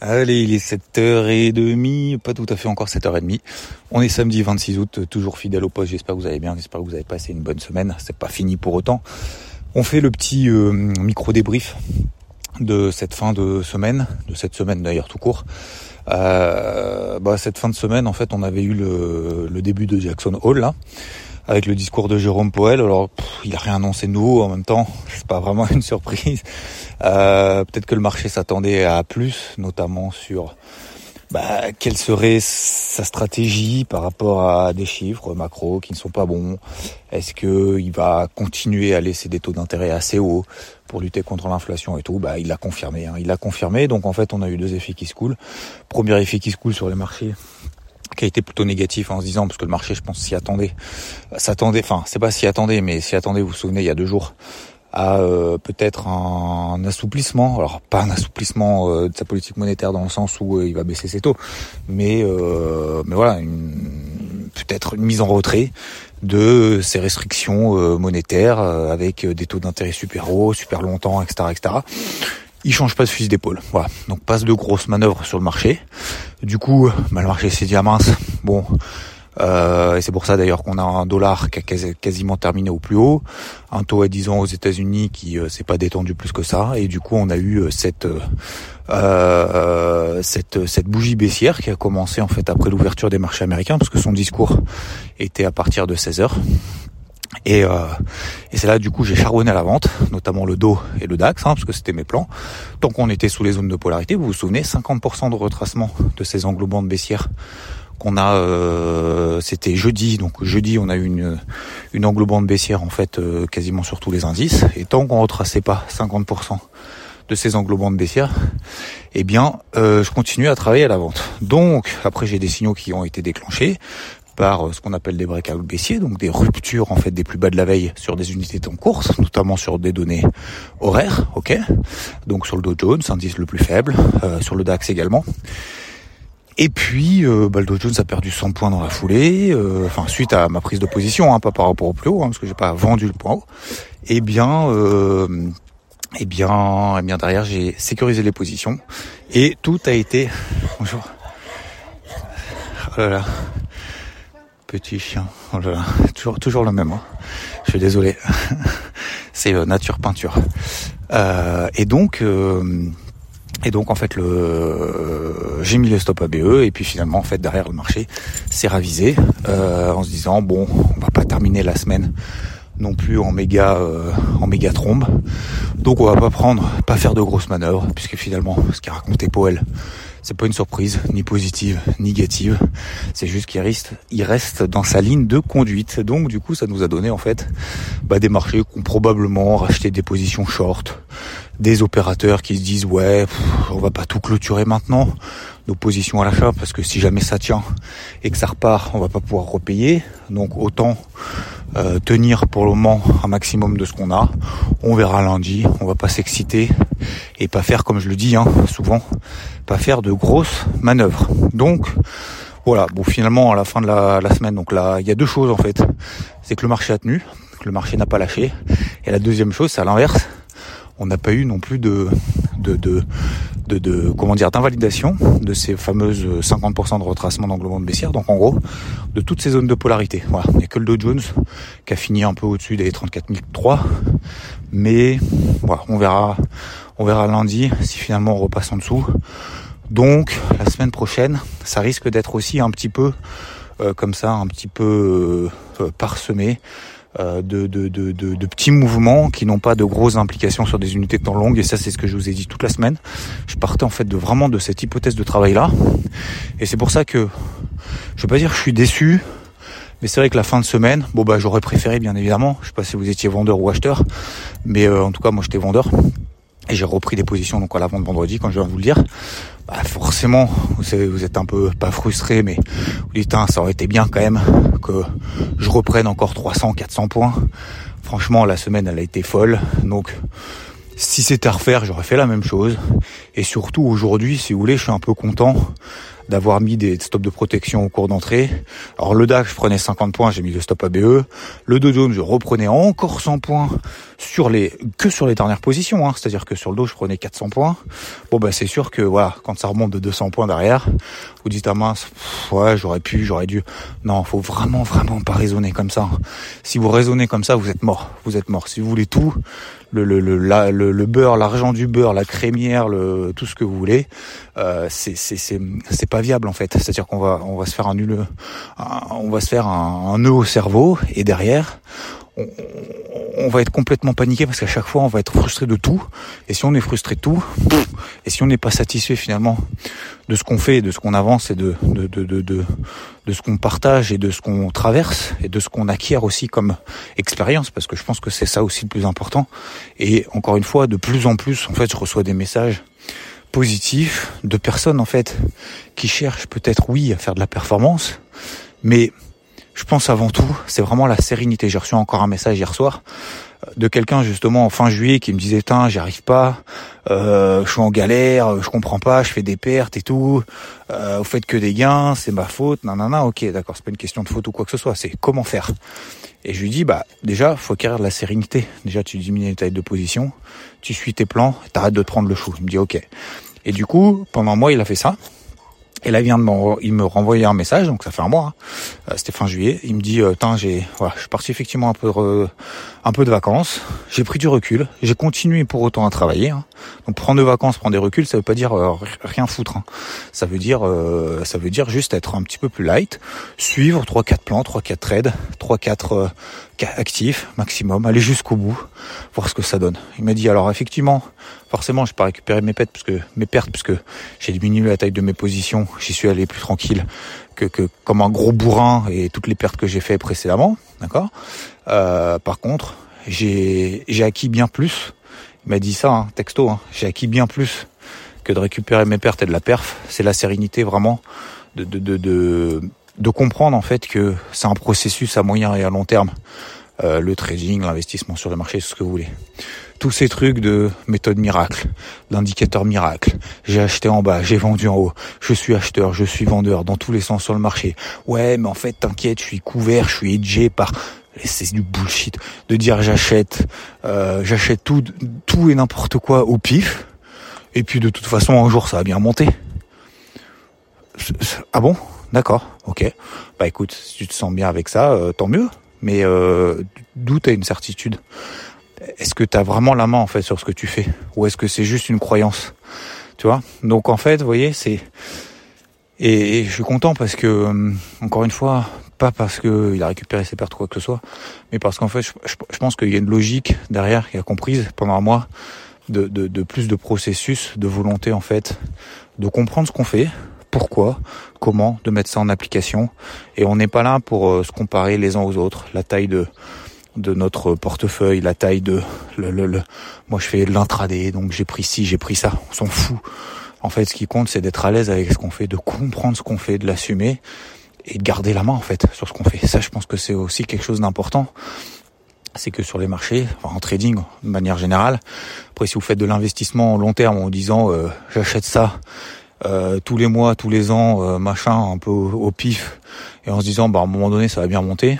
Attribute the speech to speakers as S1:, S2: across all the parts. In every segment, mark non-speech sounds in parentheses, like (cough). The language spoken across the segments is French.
S1: Allez, il est 7h30, pas tout à fait encore 7h30. On est samedi 26 août, toujours fidèle au poste. J'espère que vous allez bien, j'espère que vous avez passé une bonne semaine. C'est pas fini pour autant. On fait le petit euh, micro débrief de cette fin de semaine, de cette semaine d'ailleurs tout court. Euh, bah, cette fin de semaine, en fait, on avait eu le, le début de Jackson Hall là avec le discours de Jérôme Poel. Alors, il a rien annoncé de nouveau en même temps. (laughs) C'est pas vraiment une surprise. Euh, Peut-être que le marché s'attendait à plus, notamment sur bah, quelle serait sa stratégie par rapport à des chiffres macro qui ne sont pas bons. Est-ce que il va continuer à laisser des taux d'intérêt assez hauts pour lutter contre l'inflation et tout? Bah, il l'a confirmé. Hein. Il l'a confirmé. Donc en fait, on a eu deux effets qui se coulent. Premier effet qui se coule sur les marchés, qui a été plutôt négatif en se disant parce que le marché je pense s'y attendait. S'attendait enfin c'est pas s'y attendait mais s'y attendait vous vous souvenez il y a deux jours à euh, peut-être un, assouplissement. Alors pas un assouplissement euh, de sa politique monétaire dans le sens où euh, il va baisser ses taux mais mais voilà peut-être une mise en retrait de ces restrictions monétaires avec des taux d'intérêt super hauts super longtemps etc etc il change pas de fusil d'épaule. Voilà. Donc passe de grosses manœuvres sur le marché. Du coup, bah, le marché s'est dit à mince. Bon, euh, et c'est pour ça d'ailleurs qu'on a un dollar qui a quasiment terminé au plus haut, un taux à 10 ans aux États-Unis qui euh, s'est pas détendu plus que ça, et du coup on a eu euh, cette euh, cette cette bougie baissière qui a commencé en fait après l'ouverture des marchés américains, parce que son discours était à partir de 16 heures. Et, euh, et c'est là du coup j'ai charbonné à la vente, notamment le dos et le DAX, hein, parce que c'était mes plans. Tant qu'on était sous les zones de polarité, vous vous souvenez, 50% de retracement de ces englobantes baissières qu'on a, euh, c'était jeudi, donc jeudi on a eu une, une englobante baissière en fait euh, quasiment sur tous les indices. Et tant qu'on retraçait pas 50% de ces englobantes baissières, eh bien, euh, je continue à travailler à la vente. Donc, après, j'ai des signaux qui ont été déclenchés par euh, ce qu'on appelle des breakouts baissiers, donc des ruptures en fait des plus bas de la veille sur des unités en course, notamment sur des données horaires, ok? Donc sur le Dow Jones, indice le plus faible, euh, sur le DAX également. Et puis, euh, bah, le Dow Jones a perdu 100 points dans la foulée, euh, suite à ma prise de position, hein, pas par rapport au plus haut, hein, parce que j'ai pas vendu le point haut. Eh bien, euh, eh bien, eh bien derrière j'ai sécurisé les positions et tout a été. Bonjour. Oh là. Petit chien. Oh là là. Toujours, le même. Hein. Je suis désolé. (laughs) C'est euh, nature peinture. Euh, et donc, euh, et donc en fait, le, j'ai mis le stop ABE et puis finalement en fait derrière le marché s'est ravisé en se disant bon, on va pas terminer la semaine non plus en méga en méga trombe. Donc on va pas prendre, pas faire de grosses manœuvres puisque finalement ce qu'a raconté Poel c'est pas une surprise, ni positive, ni négative. C'est juste qu'il reste, il reste dans sa ligne de conduite. Donc du coup, ça nous a donné en fait bah, des marchés qui ont probablement racheté des positions short, des opérateurs qui se disent ouais, on va pas tout clôturer maintenant nos positions à l'achat parce que si jamais ça tient et que ça repart, on va pas pouvoir repayer. Donc autant euh, tenir pour le moment un maximum de ce qu'on a. On verra lundi. On va pas s'exciter et pas faire comme je le dis hein, souvent, pas faire de grosses manœuvres. Donc voilà. Bon finalement à la fin de la, semaine, donc là il y a deux choses en fait. C'est que le marché a tenu, que le marché n'a pas lâché. Et la deuxième chose, c'est à l'inverse on n'a pas eu non plus de, de, de, de, comment dire d'invalidation de ces fameuses 50% de retracement d'englobement de baissière. Donc en gros, de toutes ces zones de polarité. Voilà, il n'y a que le Dow Jones qui a fini un peu au-dessus des 34 003. Mais voilà, on verra, on verra lundi si finalement on repasse en dessous. Donc la semaine prochaine, ça risque d'être aussi un petit peu euh, comme ça, un petit peu euh, parsemé euh, de, de, de, de, petits mouvements qui n'ont pas de grosses implications sur des unités de temps longues. Et ça, c'est ce que je vous ai dit toute la semaine. Je partais en fait de vraiment de cette hypothèse de travail-là. Et c'est pour ça que je vais pas dire que je suis déçu. Mais c'est vrai que la fin de semaine, bon bah j'aurais préféré bien évidemment. Je sais pas si vous étiez vendeur ou acheteur, mais en tout cas moi j'étais vendeur. Et j'ai repris des positions donc à la vente vendredi, quand je viens de vous le dire. Bah forcément, vous savez, vous êtes un peu pas frustré, mais vous dites hein, ça aurait été bien quand même que je reprenne encore 300, 400 points. Franchement, la semaine elle a été folle, donc Si c'était à refaire, j'aurais fait la même chose. Et surtout aujourd'hui, si vous voulez, je suis un peu content d'avoir mis des stops de protection au cours d'entrée. Alors le DAX, je prenais 50 points, j'ai mis le stop ABE. Le Dow Jones, je reprenais encore 100 points sur les que sur les dernières positions. Hein. C'est-à-dire que sur le Dow, je prenais 400 points. Bon bah c'est sûr que voilà, quand ça remonte de 200 points derrière, vous dites à ah mince, ouais j'aurais pu, j'aurais dû. Non, faut vraiment vraiment pas raisonner comme ça. Si vous raisonnez comme ça, vous êtes mort. Vous êtes mort. Si vous voulez tout, le, le, le, le, beurre, l'argent du beurre, la crémière, le, tout ce que vous voulez, euh, c'est c'est pas viable en fait. C'est-à-dire qu'on va on va se faire un nul, on va se faire un, nœud au cerveau et derrière on, va être complètement paniqué parce qu'à chaque fois on va être frustré de tout. Et si on est frustré de tout, et si on n'est pas satisfait finalement de ce qu'on fait, de ce qu'on avance et de, de, de, de, de ce qu'on partage et de ce qu'on traverse et de ce qu'on acquiert aussi comme expérience, parce que je pense que c'est ça aussi le plus important. Et encore une fois, de plus en plus, en fait, je reçois des messages positifs de personnes en fait qui cherchent peut-être oui à faire de la performance, mais je pense avant tout, c'est vraiment la sérénité. J'ai reçu encore un message hier soir de quelqu'un justement en fin juillet qui me disait "Tiens, j'y arrive pas, euh, je suis en galère, je comprends pas, je fais des pertes et tout. Euh, vous faites que des gains, c'est ma faute." Non, ok, d'accord, c'est pas une question de faute ou quoi que ce soit, c'est comment faire. Et je lui dis bah déjà, faut acquérir de la sérénité. Déjà, tu diminues les tailles de position, tu suis tes plans, t'arrêtes de prendre le chou. Il me dit ok. Et du coup, pendant un mois, il a fait ça. Et là, il vient de il me renvoyer un message, donc ça fait un mois. Hein. Euh, c'était fin juillet. Il me dit, euh, j'ai, voilà, je suis parti effectivement un peu, un peu de vacances. J'ai pris du recul. J'ai continué pour autant à travailler. Hein. Donc prendre de vacances, prendre des reculs, ça veut pas dire euh, rien foutre. Hein. Ça veut dire, euh, ça veut dire juste être un petit peu plus light, suivre trois quatre plans, trois quatre trades, trois quatre actifs maximum, aller jusqu'au bout, voir ce que ça donne. Il m'a dit alors effectivement, forcément, je pas récupérer mes pertes parce que mes pertes parce que j'ai diminué la taille de mes positions, j'y suis allé plus tranquille que, comme un gros bourrin et toutes les pertes que j'ai fait précédemment, d'accord? Euh, par contre, j'ai acquis bien plus. Il m'a dit ça, hein, texto. Hein, j'ai acquis bien plus que de récupérer mes pertes et de la perf. C'est la sérénité vraiment de, de, de de comprendre en fait que c'est un processus à moyen et à long terme. Euh, le trading, l'investissement sur le marché, ce que vous voulez. Tous ces trucs de méthode miracle, d'indicateur miracle. J'ai acheté en bas, j'ai vendu en haut. Je suis acheteur, je suis vendeur dans tous les sens sur le marché. Ouais, mais en fait, t'inquiète, je suis couvert, je suis edgé par c'est du bullshit de dire j'achète euh, j'achète tout tout et n'importe quoi au pif et puis de toute façon un jour ça va bien monter ah bon? D'accord, ok. Bah écoute, si tu te sens bien avec ça, euh, tant mieux. Mais euh, d'où t'as une certitude? Est-ce que t'as vraiment la main en fait sur ce que tu fais? Ou est-ce que c'est juste une croyance? Tu vois? Donc en fait, vous voyez, c'est... Et, je suis content parce que, euh, encore une fois, pas parce que il a récupéré ses pertes ou quoi que ce soit, mais parce qu'en fait, je, pense qu'il y a une logique derrière qui a comprise pendant un mois de, plus de processus, de volonté en fait, de comprendre ce qu'on fait, pourquoi, comment, de mettre ça en application. Et on n'est pas là pour euh, se comparer les uns aux autres. La taille de de notre portefeuille, la taille de le, le, moi je fais de l'intraday, donc j'ai pris ci, j'ai pris ça, on s'en fout. En fait, ce qui compte, c'est d'être à l'aise avec ce qu'on fait, de comprendre ce qu'on fait, de l'assumer et de garder la main en fait sur ce qu'on fait. Ça, je pense que c'est aussi quelque chose d'important. C'est que sur les marchés, en trading de manière générale, après si vous faites de l'investissement long terme en disant euh, j'achète ça euh, tous les mois, tous les ans, euh, machin, un peu au, pif, et en se disant, bah à un moment donné, ça va bien monter.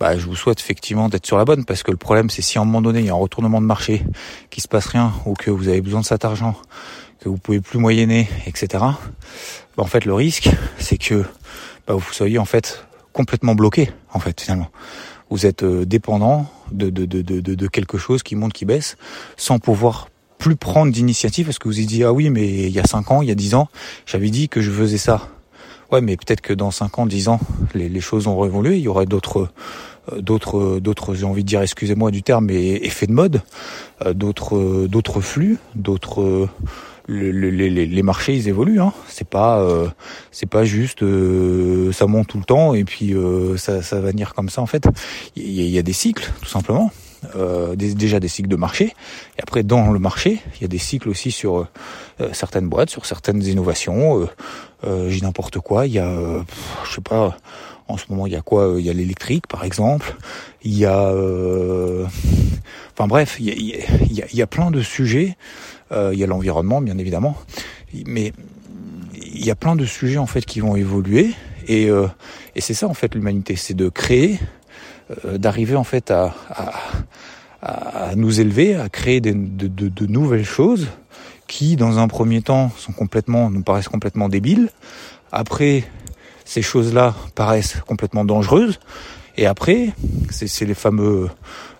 S1: Bah, je vous souhaite effectivement d'être sur la bonne, parce que le problème, c'est si à un moment donné, il y a un retournement de marché, qu'il se passe rien, ou que vous avez besoin de cet argent, que vous pouvez plus moyenner, etc. Bah, en fait, le risque, c'est que bah, vous soyez en fait complètement bloqué, en fait, finalement. Vous êtes euh, dépendant de, de, de, de, de quelque chose qui monte, qui baisse, sans pouvoir plus prendre d'initiative parce que vous avez dit ah oui mais il y a 5 ans, il y a 10 ans, j'avais dit que je faisais ça. Ouais mais peut-être que dans 5 ans, 10 ans, les, choses ont évolué, il y aurait d'autres euh, d'autres d'autres j'ai envie de dire excusez-moi du terme mais effets de mode, euh, d'autres d'autres flux, d'autres les, marchés ils évoluent hein. c'est pas euh, c'est pas juste ça monte tout le temps et puis ça, ça va venir comme ça en fait il y, y, a des cycles tout simplement euh, déjà des cycles de marché. Et après, dans le marché, il y a des cycles aussi sur euh, certaines boîtes, sur certaines innovations. Euh, euh J'ai n'importe quoi. Il y a, je sais pas, en ce moment, il y a quoi Il y a l'électrique, par exemple. Il y a enfin bref, il y a, y, a, y a, plein de sujets. Euh, il y a l'environnement, bien évidemment, mais il y a plein de sujets en fait qui vont évoluer. Et, euh, et c'est ça en fait l'humanité, c'est de créer, euh, d'arriver en fait à, à, nous élever, à créer de, nouvelles choses qui, dans un premier temps, sont complètement, nous paraissent complètement débiles. Après, ces choses-là paraissent complètement dangereuses. Et après, c'est les fameux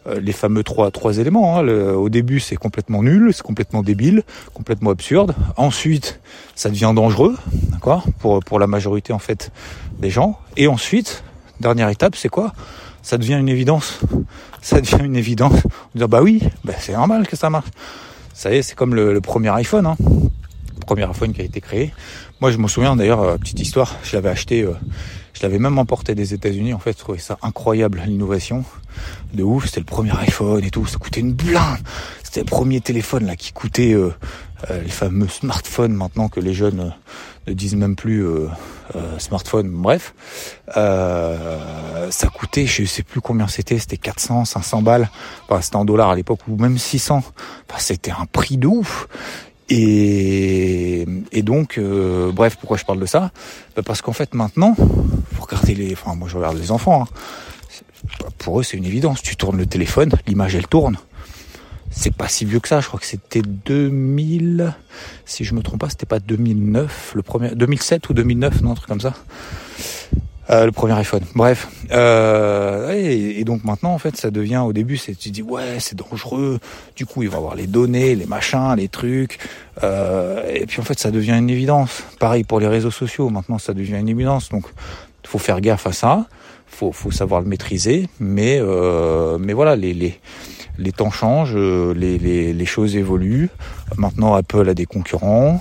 S1: euh, les fameux trois trois éléments. Hein. au début, c'est complètement nul, c'est complètement débile, complètement absurde. Ensuite, ça devient dangereux, d'accord, pour pour la majorité en fait des gens. Et ensuite, dernière étape, c'est quoi? Ça devient une évidence. Ça devient une évidence. On dire bah oui, bah c'est normal que ça marche. Ça y est, c'est comme le, premier iPhone. Hein. Le premier iPhone qui a été créé. Moi, je me souviens d'ailleurs, euh, petite histoire, je l'avais acheté. Euh, je l'avais même emporté des États-Unis. En fait, je trouvais ça incroyable, l'innovation. De ouf. C'était le premier iPhone et tout. Ça coûtait une blinde. C'était le premier téléphone là qui coûtait euh, euh les fameux smartphones maintenant que les jeunes euh, ne disent même plus euh, smartphone. Bref, ça coûtait, je sais plus combien c'était. C'était 400, 500 balles. Enfin, c'était en dollars à l'époque ou même 600. Enfin, c'était un prix de ouf. Et, et donc, euh, bref, pourquoi je parle de ça? Bah Parce qu'en fait, maintenant, faut regarder les, enfin, moi je regarde les enfants. Hein. Pour eux, c'est une évidence. Tu tournes le téléphone, l'image elle tourne. C'est pas si vieux que ça. Je crois que c'était 2000, si je me trompe pas, c'était pas 2009, le premier, 2007 ou 2009, non, un truc comme ça. Euh, le premier iPhone. Bref. Euh, et, donc maintenant, en fait, ça devient au début, c'est tu dis ouais, c'est dangereux. Du coup, il va avoir les données, les machins, les trucs. Euh, et puis en fait, ça devient une évidence. Pareil pour les réseaux sociaux. Maintenant, ça devient une évidence. Donc, faut faire gaffe à ça. Faut, faut savoir le maîtriser. Mais, euh, mais voilà, les, les les temps changent, les, les, les choses évoluent. Maintenant, Apple a des concurrents.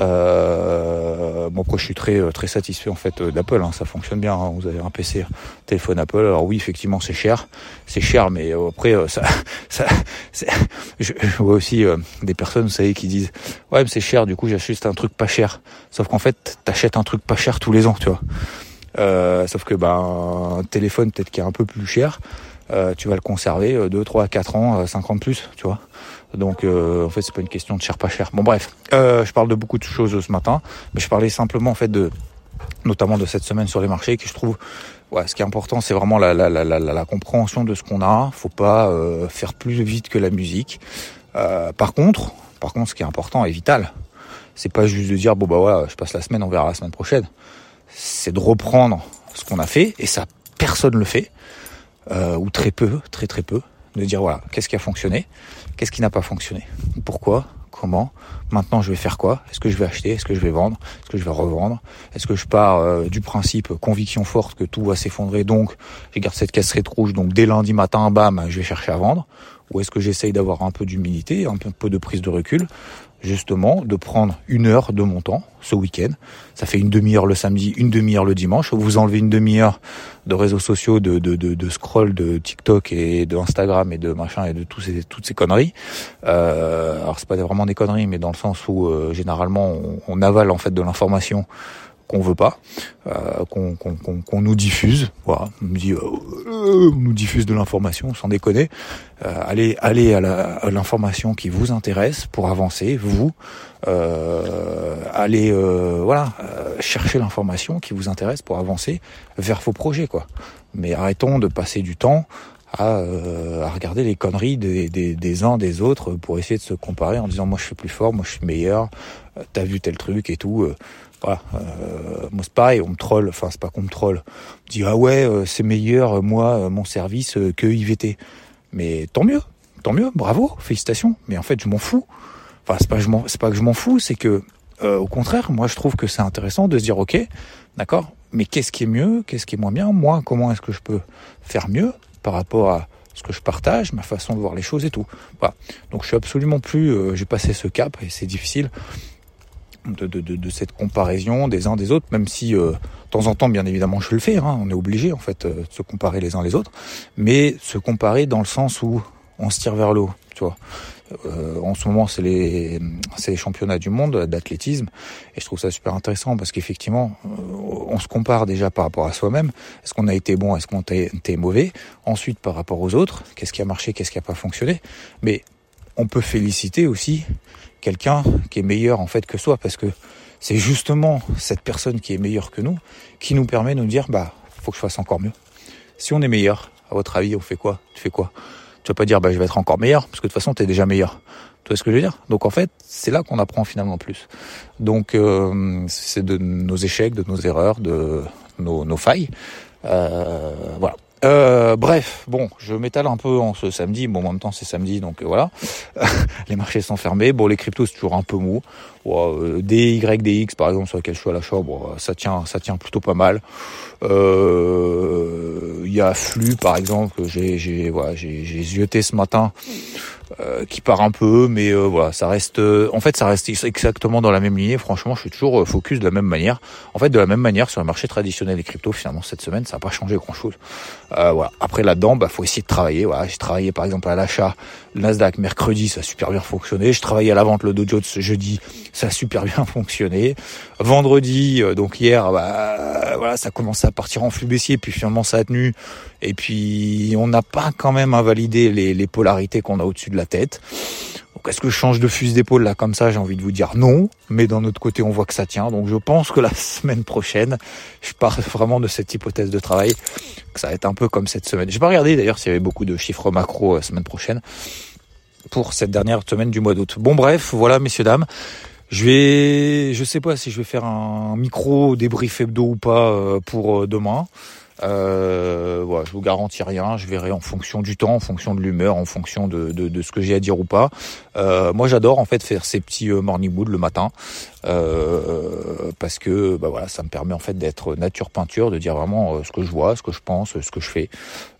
S1: Euh, bon, après, je suis très très satisfait en fait d'Apple. Hein, ça fonctionne bien. Hein. Vous avez un PC, téléphone Apple. Alors oui, effectivement, c'est cher, c'est cher, mais euh, après, euh, ça, (laughs) je, vois aussi euh, des personnes, vous savez, qui disent ouais, mais c'est cher. Du coup, j'achète un truc pas cher. Sauf qu'en fait, t'achètes un truc pas cher tous les ans, tu vois. sauf que ben un téléphone peut-être qui est un peu plus cher, tu vas le conserver 2, 3, 4 ans, 5 ans de plus, tu vois. Donc euh, en fait c'est pas une question de cher pas cher. Bon bref, euh, je parle de beaucoup de choses ce matin, mais je parlais simplement en fait de notamment de cette semaine sur les marchés que je trouve ouais, ce qui est important c'est vraiment la, la, la, la, compréhension de ce qu'on a. Faut pas euh, faire plus vite que la musique. Euh, par contre, par contre ce qui est important et vital, c'est pas juste de dire bon bah ouais je passe la semaine on verra la semaine prochaine. C'est de reprendre ce qu'on a fait et ça personne le fait ou très peu, très très peu de dire voilà, qu'est-ce qui a fonctionné, qu'est-ce qui n'a pas fonctionné, pourquoi, comment, maintenant je vais faire quoi, est-ce que je vais acheter, est-ce que je vais vendre, est-ce que je vais revendre, est-ce que je pars euh, du principe conviction forte que tout va s'effondrer, donc je garde cette casserette rouge, donc dès lundi matin, bam, je vais chercher à vendre, ou est-ce que j'essaye d'avoir un peu d'humilité, un peu de prise de recul, justement de prendre une heure de mon temps ce week-end. Ça fait une demi-heure le samedi, une demi-heure le dimanche. Vous enlevez une demi-heure de réseaux sociaux, de, de, de, de, scroll de TikTok et de Instagram et de machin et de tous ces, toutes ces conneries. Euh, alors c'est pas vraiment des conneries, mais dans le sens où euh, généralement on, on, avale en fait de l'information qu'on veut pas, euh, qu'on nous diffuse. Voilà, on nous dit, euh, on nous diffuse de l'information, sans déconner. Euh, allez, allez à l'information qui vous intéresse pour avancer, vous. Euh, allez, euh, voilà, chercher l'information qui vous intéresse pour avancer vers vos projets, quoi. Mais arrêtons de passer du temps à, à, regarder les conneries des, des, des, uns des autres pour essayer de se comparer en disant moi je suis plus fort, moi je suis meilleur, t'as vu tel truc et tout. Voilà, euh, moi c'est pareil, on me troll, enfin c'est pas qu'on me troll. On me dit ah ouais, euh, c'est meilleur euh, moi euh, mon service que IVT. Mais tant mieux, tant mieux, bravo, félicitations. Mais en fait je m'en fous. Enfin c'est pas c'est pas que je m'en fous, c'est que au contraire, moi je trouve que c'est intéressant de se dire ok, d'accord, mais qu'est-ce qui est mieux, qu'est-ce qui est moins bien, moi comment est-ce que je peux faire mieux? Par rapport à ce que je partage, ma façon de voir les choses et tout. Donc je suis absolument plus, j'ai passé ce cap et c'est difficile de, cette comparaison des uns des autres, même si euh, de temps en temps, bien évidemment, je le fais. Hein, on est obligé en fait euh, de se comparer les uns les autres, mais se comparer dans le sens où on se tire vers le haut, tu vois. Euh, en ce moment, c'est les, championnats du monde d'athlétisme, et je trouve ça super intéressant parce qu'effectivement, euh, on se compare déjà par rapport à soi-même. Est-ce qu'on a été bon, est-ce qu'on a été mauvais? Ensuite, par rapport aux autres, qu'est-ce qui a marché, qu'est-ce qui a pas fonctionné? Mais on peut féliciter aussi quelqu'un qui est meilleur en fait que soi, parce que c'est justement cette personne qui est meilleure que nous qui nous permet de nous dire, bah, faut que je fasse encore mieux. Si on est meilleur, à votre avis, on fait quoi? Tu fais quoi? Tu vas pas dire bah je vais être encore meilleur parce que de toute façon tu es déjà meilleur. Tu vois ce que je veux dire? Donc en fait, c'est là qu'on apprend finalement plus. Donc euh, c'est de nos échecs, de nos erreurs, de nos, failles. Euh, voilà. Euh, bref, bon, je m'étale un peu en ce samedi. Bon, en même temps, c'est samedi, donc euh, voilà. (laughs) les marchés sont fermés. Bon, les cryptos, c'est toujours un peu mou. Bon, euh, DY, DX, par exemple, sur lequel je suis à l'achat, bon, ça tient, ça tient plutôt pas mal. Euh, il y a Flux, par exemple, que j'ai, j'ai, voilà, j'ai, j'ai zioté ce matin. Euh, qui part un peu, mais euh, voilà, ça reste. Euh, en fait, ça reste exactement dans la même lignée. Franchement, je suis toujours focus de la même manière. En fait, de la même manière sur le marché traditionnel des cryptos. Finalement, cette semaine, ça n'a pas changé grand chose. voilà. Après là-dedans, bah, faut essayer de travailler. Voilà, j'ai travaillé par exemple à l'achat Nasdaq mercredi, ça a super bien fonctionné. Je travaillais à la vente le Dow Jones jeudi, ça a super bien (laughs) fonctionné. Vendredi, donc hier, bah, voilà, ça commençait à partir en flux baissier, puis finalement ça a tenu. Et puis on n'a pas quand même invalidé les, les polarités qu'on a au-dessus de la tête. Donc est-ce que je change de fusil d'épaule là comme ça J'ai envie de vous dire non, mais d'un autre côté on voit que ça tient. Donc je pense que la (laughs) semaine prochaine, je pars vraiment de cette hypothèse de travail, que ça va être un peu comme cette semaine. J'ai pas regardé d'ailleurs s'il y avait beaucoup de chiffres macro la semaine prochaine pour cette dernière semaine du mois d'août. Bon bref, voilà messieurs dames. Je vais, je sais pas si je vais faire un micro débrief hebdo ou pas euh, pour euh, demain. Euh, je vous garantis rien, je verrai en fonction du temps, en fonction de l'humeur, en fonction de, de, de, ce que j'ai à dire ou pas. Euh, moi j'adore en fait faire ces petits euh, morning mood le matin euh, parce que bah voilà, ça me permet en fait d'être nature peinture, de dire vraiment euh, ce que je vois, ce que je pense, ce que je fais,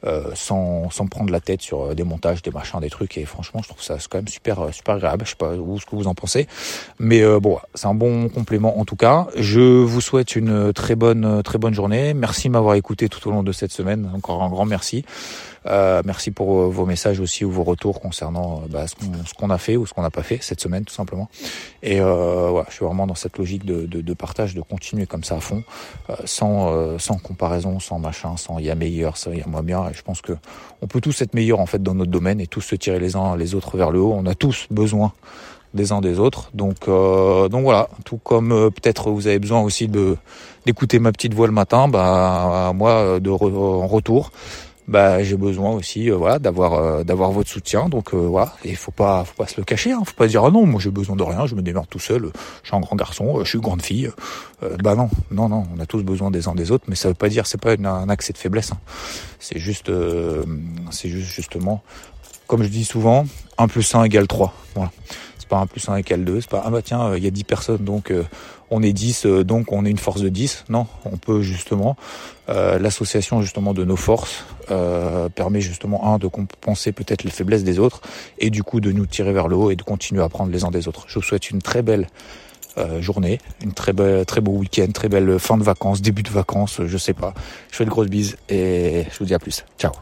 S1: euh, sans, sans prendre la tête sur des montages, des machins, des trucs. Et franchement, je trouve ça quand même super super agréable. Je sais pas vous ce que vous en pensez, mais bon, c'est un bon complément en tout cas. Je vous souhaite une très bonne très bonne journée. Merci de m'avoir écouté tout au long de cette semaine. Encore un grand merci. Euh, merci pour euh, vos messages aussi ou vos retours concernant euh, bah, ce qu'on a fait ou ce qu'on n'a pas fait cette semaine tout simplement. Et euh, voilà, je suis vraiment dans cette logique de, de, de partage, de continuer comme ça à fond, euh, sans, sans comparaison, sans machin, sans y a meilleur, ça il y a moins bien. Et je pense que on peut tous être meilleurs en fait dans notre domaine et tous se tirer les uns les autres vers le haut. On a tous besoin des uns des autres. Donc, euh, voilà, tout comme euh, peut-être vous avez besoin aussi d'écouter ma petite voix le matin, bah moi de en retour, bah j'ai besoin aussi euh, voilà d'avoir euh, votre soutien. Donc voilà, et faut pas faut pas se le cacher, hein, faut pas dire ah non, moi j'ai besoin de rien, je me démerde tout seul, je suis un grand garçon, je suis une grande fille. bah non, non non, on a tous besoin des uns des autres, mais ça veut pas dire c'est pas un accès de faiblesse. Hein. C'est juste c'est juste justement comme je dis souvent, 1 plus 1 égale 3. Voilà pas 1 plus 1 égale 2, c'est pas ah bah tiens, euh, il y a 10 personnes donc euh, on est 10 euh, donc on est une force de 10. Non, on peut justement l'association justement de nos forces permet justement un de compenser peut-être les faiblesses des autres et du coup de nous tirer vers le haut et de continuer à apprendre les uns des autres. Je vous souhaite une très belle journée, une très belle, très beau week-end, très belle fin de vacances, début de vacances, je sais pas. Je fais de grosses bises et je vous dis à plus. Ciao.